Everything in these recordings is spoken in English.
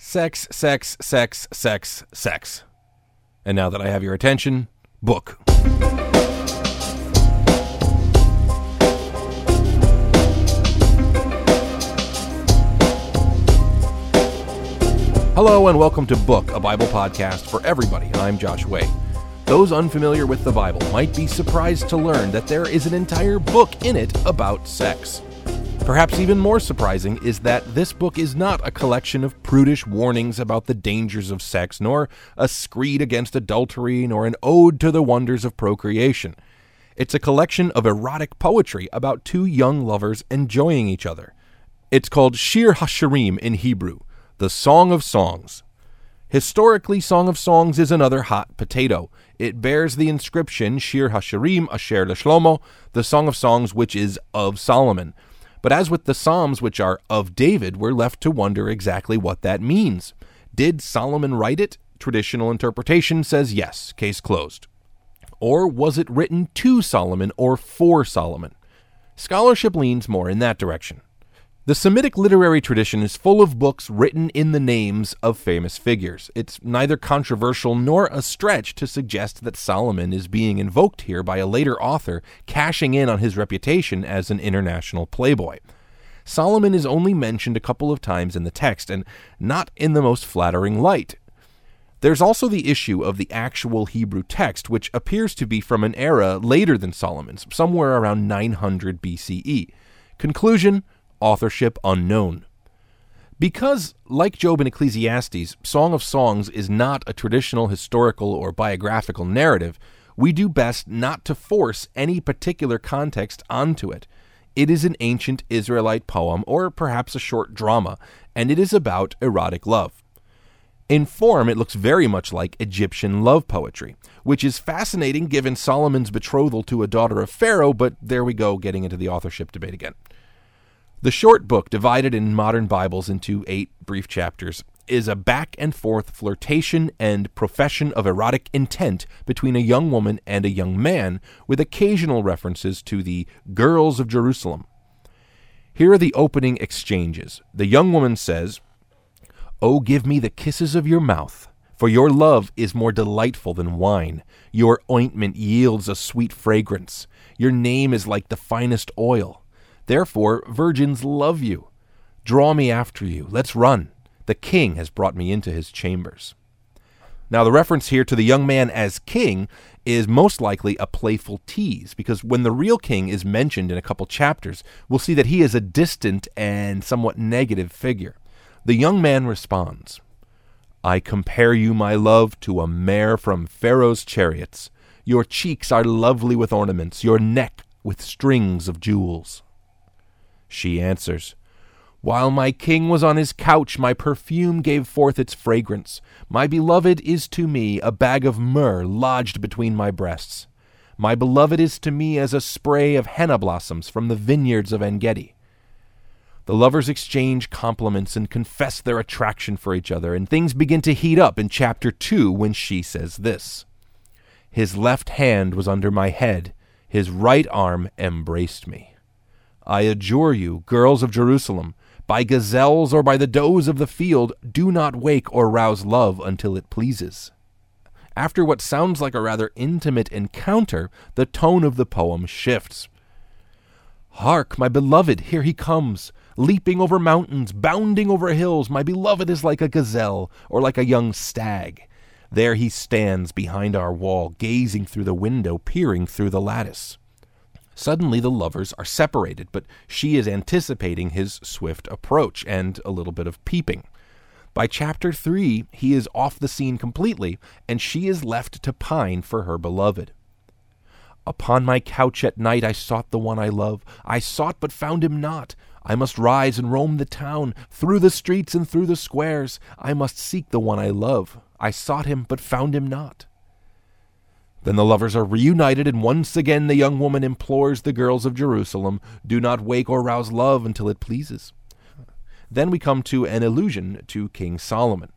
Sex, sex, sex, sex, sex. And now that I have your attention, book. Hello and welcome to Book, a Bible podcast for everybody. I'm Josh Way. Those unfamiliar with the Bible might be surprised to learn that there is an entire book in it about sex. Perhaps even more surprising is that this book is not a collection of prudish warnings about the dangers of sex, nor a screed against adultery, nor an ode to the wonders of procreation. It's a collection of erotic poetry about two young lovers enjoying each other. It's called Shir HaShirim in Hebrew, the Song of Songs. Historically, Song of Songs is another hot potato. It bears the inscription Shir HaShirim Asher LeShlomo, the Song of Songs which is of Solomon. But as with the Psalms which are of David, we're left to wonder exactly what that means. Did Solomon write it? Traditional interpretation says yes, case closed. Or was it written to Solomon or for Solomon? Scholarship leans more in that direction. The Semitic literary tradition is full of books written in the names of famous figures. It's neither controversial nor a stretch to suggest that Solomon is being invoked here by a later author cashing in on his reputation as an international playboy. Solomon is only mentioned a couple of times in the text, and not in the most flattering light. There's also the issue of the actual Hebrew text, which appears to be from an era later than Solomon's, somewhere around 900 BCE. Conclusion authorship unknown. Because, like Job and Ecclesiastes, Song of Songs is not a traditional historical or biographical narrative, we do best not to force any particular context onto it. It is an ancient Israelite poem, or perhaps a short drama, and it is about erotic love. In form, it looks very much like Egyptian love poetry, which is fascinating given Solomon's betrothal to a daughter of Pharaoh, but there we go, getting into the authorship debate again. The short book, divided in modern Bibles into eight brief chapters, is a back and forth flirtation and profession of erotic intent between a young woman and a young man, with occasional references to the girls of Jerusalem. Here are the opening exchanges. The young woman says, Oh, give me the kisses of your mouth, for your love is more delightful than wine. Your ointment yields a sweet fragrance. Your name is like the finest oil. Therefore, virgins love you. Draw me after you. Let's run. The king has brought me into his chambers. Now, the reference here to the young man as king is most likely a playful tease, because when the real king is mentioned in a couple chapters, we'll see that he is a distant and somewhat negative figure. The young man responds I compare you, my love, to a mare from Pharaoh's chariots. Your cheeks are lovely with ornaments, your neck with strings of jewels. She answers, While my king was on his couch, my perfume gave forth its fragrance. My beloved is to me a bag of myrrh lodged between my breasts. My beloved is to me as a spray of henna blossoms from the vineyards of Engedi. The lovers exchange compliments and confess their attraction for each other, and things begin to heat up in chapter 2 when she says this His left hand was under my head, his right arm embraced me. I adjure you, girls of Jerusalem, by gazelles or by the does of the field, do not wake or rouse love until it pleases. After what sounds like a rather intimate encounter, the tone of the poem shifts. Hark, my beloved, here he comes, leaping over mountains, bounding over hills. My beloved is like a gazelle, or like a young stag. There he stands behind our wall, gazing through the window, peering through the lattice. Suddenly the lovers are separated, but she is anticipating his swift approach and a little bit of peeping. By chapter 3, he is off the scene completely, and she is left to pine for her beloved. Upon my couch at night I sought the one I love. I sought but found him not. I must rise and roam the town, through the streets and through the squares. I must seek the one I love. I sought him but found him not. Then the lovers are reunited, and once again the young woman implores the girls of Jerusalem, Do not wake or rouse love until it pleases. Then we come to an allusion to King Solomon.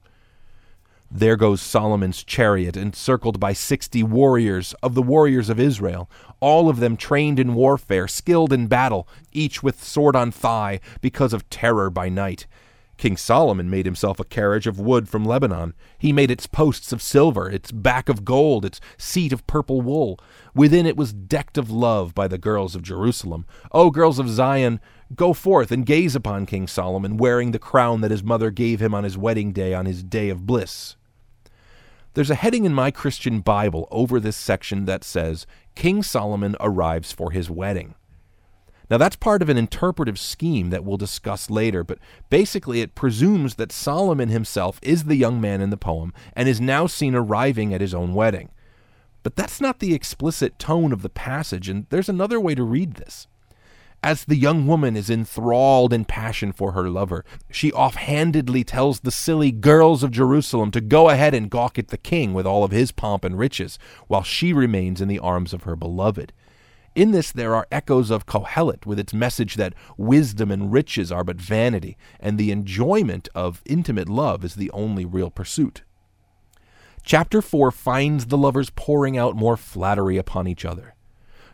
There goes Solomon's chariot, encircled by sixty warriors of the warriors of Israel, all of them trained in warfare, skilled in battle, each with sword on thigh, because of terror by night. King Solomon made himself a carriage of wood from Lebanon. He made its posts of silver, its back of gold, its seat of purple wool. Within it was decked of love by the girls of Jerusalem. O girls of Zion, go forth and gaze upon King Solomon, wearing the crown that his mother gave him on his wedding day, on his day of bliss. There's a heading in my Christian Bible over this section that says, King Solomon arrives for his wedding. Now, that's part of an interpretive scheme that we'll discuss later, but basically it presumes that Solomon himself is the young man in the poem and is now seen arriving at his own wedding. But that's not the explicit tone of the passage, and there's another way to read this. As the young woman is enthralled in passion for her lover, she offhandedly tells the silly girls of Jerusalem to go ahead and gawk at the king with all of his pomp and riches, while she remains in the arms of her beloved. In this, there are echoes of Kohelet with its message that wisdom and riches are but vanity, and the enjoyment of intimate love is the only real pursuit. Chapter 4 finds the lovers pouring out more flattery upon each other.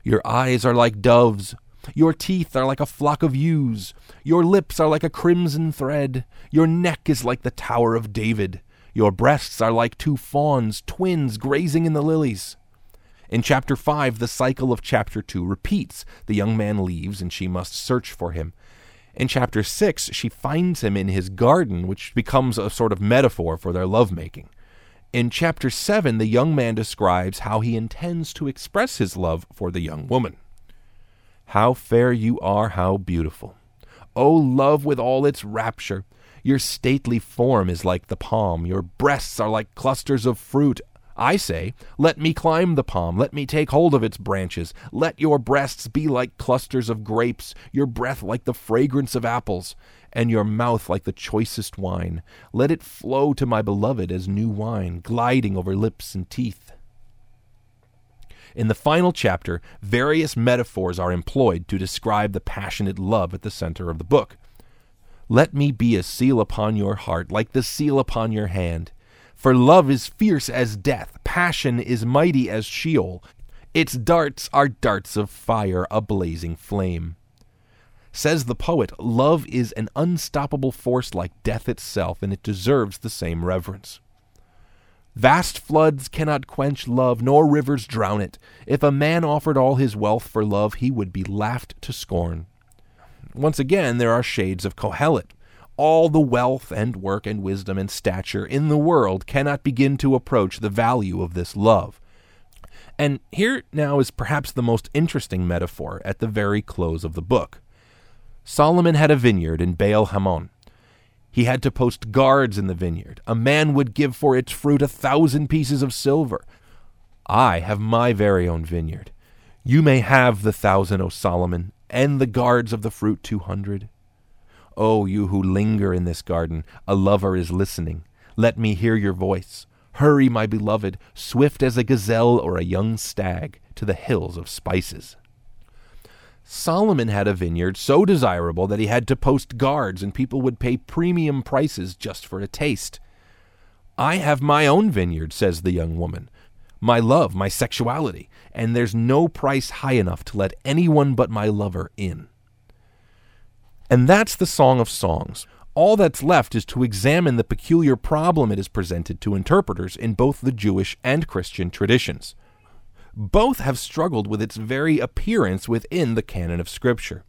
Your eyes are like doves, your teeth are like a flock of ewes, your lips are like a crimson thread, your neck is like the Tower of David, your breasts are like two fawns, twins grazing in the lilies. In chapter 5, the cycle of chapter 2 repeats. The young man leaves and she must search for him. In chapter 6, she finds him in his garden, which becomes a sort of metaphor for their lovemaking. In chapter 7, the young man describes how he intends to express his love for the young woman. How fair you are, how beautiful. O love with all its rapture! Your stately form is like the palm, your breasts are like clusters of fruit, I say, Let me climb the palm, let me take hold of its branches. Let your breasts be like clusters of grapes, your breath like the fragrance of apples, and your mouth like the choicest wine. Let it flow to my beloved as new wine, gliding over lips and teeth. In the final chapter, various metaphors are employed to describe the passionate love at the center of the book. Let me be a seal upon your heart, like the seal upon your hand. For love is fierce as death, passion is mighty as Sheol. Its darts are darts of fire, a blazing flame. Says the poet, love is an unstoppable force like death itself, and it deserves the same reverence. Vast floods cannot quench love, nor rivers drown it. If a man offered all his wealth for love, he would be laughed to scorn. Once again, there are shades of Kohelet all the wealth and work and wisdom and stature in the world cannot begin to approach the value of this love. And here now is perhaps the most interesting metaphor at the very close of the book. Solomon had a vineyard in Baal Hamon. He had to post guards in the vineyard. A man would give for its fruit a thousand pieces of silver. I have my very own vineyard. You may have the thousand, O Solomon, and the guards of the fruit two hundred. Oh, you who linger in this garden, a lover is listening. Let me hear your voice. Hurry, my beloved, swift as a gazelle or a young stag, to the hills of spices. Solomon had a vineyard so desirable that he had to post guards and people would pay premium prices just for a taste. I have my own vineyard, says the young woman, my love, my sexuality, and there's no price high enough to let anyone but my lover in. And that's the Song of Songs. All that's left is to examine the peculiar problem it has presented to interpreters in both the Jewish and Christian traditions. Both have struggled with its very appearance within the canon of Scripture.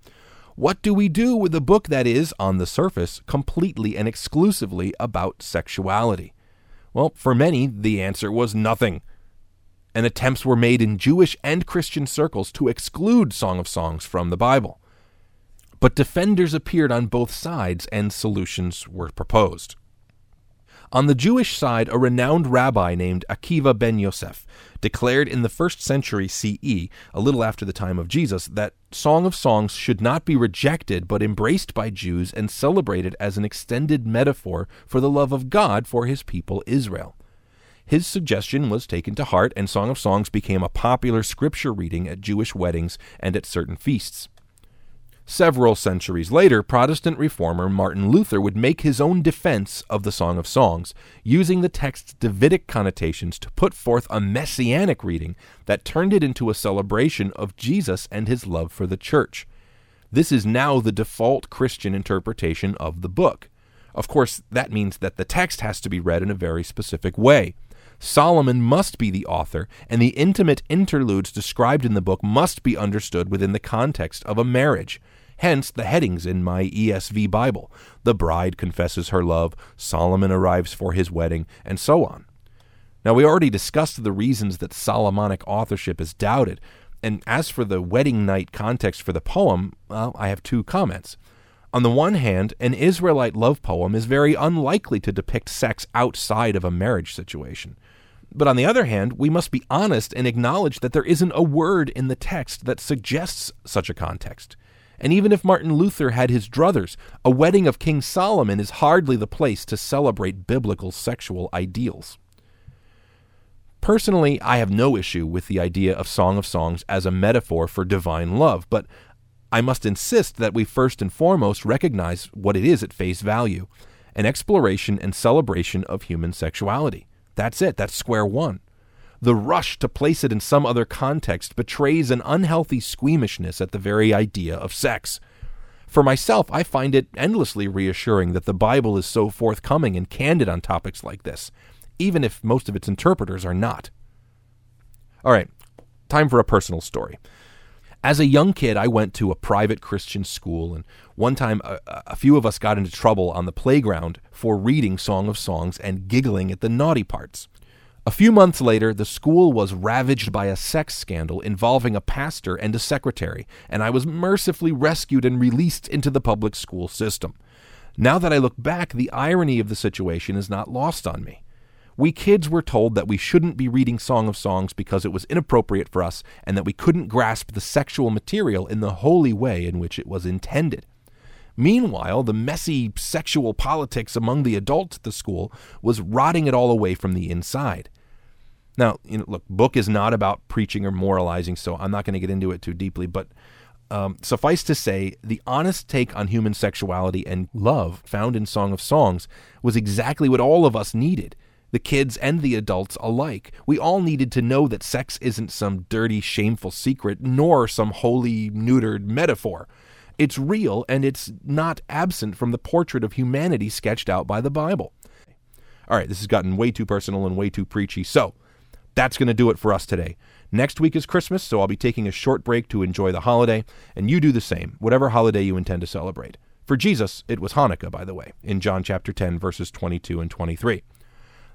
What do we do with a book that is, on the surface, completely and exclusively about sexuality? Well, for many, the answer was nothing. And attempts were made in Jewish and Christian circles to exclude Song of Songs from the Bible. But defenders appeared on both sides and solutions were proposed. On the Jewish side, a renowned rabbi named Akiva ben Yosef declared in the first century CE, a little after the time of Jesus, that Song of Songs should not be rejected but embraced by Jews and celebrated as an extended metaphor for the love of God for his people Israel. His suggestion was taken to heart, and Song of Songs became a popular scripture reading at Jewish weddings and at certain feasts. Several centuries later, Protestant reformer Martin Luther would make his own defense of the Song of Songs, using the text's Davidic connotations to put forth a messianic reading that turned it into a celebration of Jesus and his love for the church. This is now the default Christian interpretation of the book. Of course, that means that the text has to be read in a very specific way. Solomon must be the author, and the intimate interludes described in the book must be understood within the context of a marriage. Hence the headings in my ESV Bible. The bride confesses her love, Solomon arrives for his wedding, and so on. Now, we already discussed the reasons that Solomonic authorship is doubted, and as for the wedding night context for the poem, well, I have two comments. On the one hand, an Israelite love poem is very unlikely to depict sex outside of a marriage situation. But on the other hand, we must be honest and acknowledge that there isn't a word in the text that suggests such a context. And even if Martin Luther had his druthers, a wedding of King Solomon is hardly the place to celebrate biblical sexual ideals. Personally, I have no issue with the idea of Song of Songs as a metaphor for divine love, but I must insist that we first and foremost recognize what it is at face value an exploration and celebration of human sexuality. That's it, that's square one. The rush to place it in some other context betrays an unhealthy squeamishness at the very idea of sex. For myself, I find it endlessly reassuring that the Bible is so forthcoming and candid on topics like this, even if most of its interpreters are not. All right, time for a personal story. As a young kid, I went to a private Christian school, and one time a, a, few of us got into trouble on the playground for reading Song of Songs and giggling at the naughty parts. A few months later, the school was ravaged by a sex scandal involving a pastor and a secretary, and I was mercifully rescued and released into the public school system. Now that I look back, the irony of the situation is not lost on me. We kids were told that we shouldn't be reading Song of Songs because it was inappropriate for us and that we couldn't grasp the sexual material in the holy way in which it was intended. Meanwhile, the messy sexual politics among the adults at the school was rotting it all away from the inside. Now, you know, look, book is not about preaching or moralizing, so I'm not going to get into it too deeply, but um, suffice to say, the honest take on human sexuality and love found in Song of Songs was exactly what all of us needed the kids and the adults alike. We all needed to know that sex isn't some dirty, shameful secret, nor some holy, neutered metaphor. It's real, and it's not absent from the portrait of humanity sketched out by the Bible. All right, this has gotten way too personal and way too preachy, so that's going to do it for us today. Next week is Christmas, so I'll be taking a short break to enjoy the holiday, and you do the same, whatever holiday you intend to celebrate. For Jesus, it was Hanukkah, by the way, in John chapter 10, verses 22 and 23.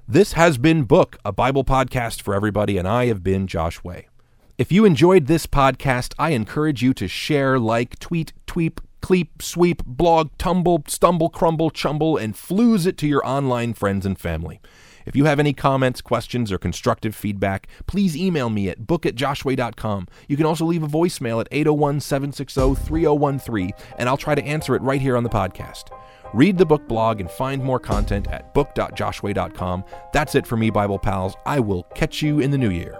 This has been Book, a Bible podcast for everybody, and I have been Josh Way. If you enjoyed this podcast, I encourage you to share, like, tweet, tweep, cleep, sweep, blog, tumble, stumble, crumble, chumble, and flooze it to your online friends and family. If you have any comments, questions, or constructive feedback, please email me at book at joshway.com. You can also leave a voicemail at 801 760 3013, and I'll try to answer it right here on the podcast. Read the book blog and find more content at book.joshway.com. That's it for me, Bible pals. I will catch you in the new year.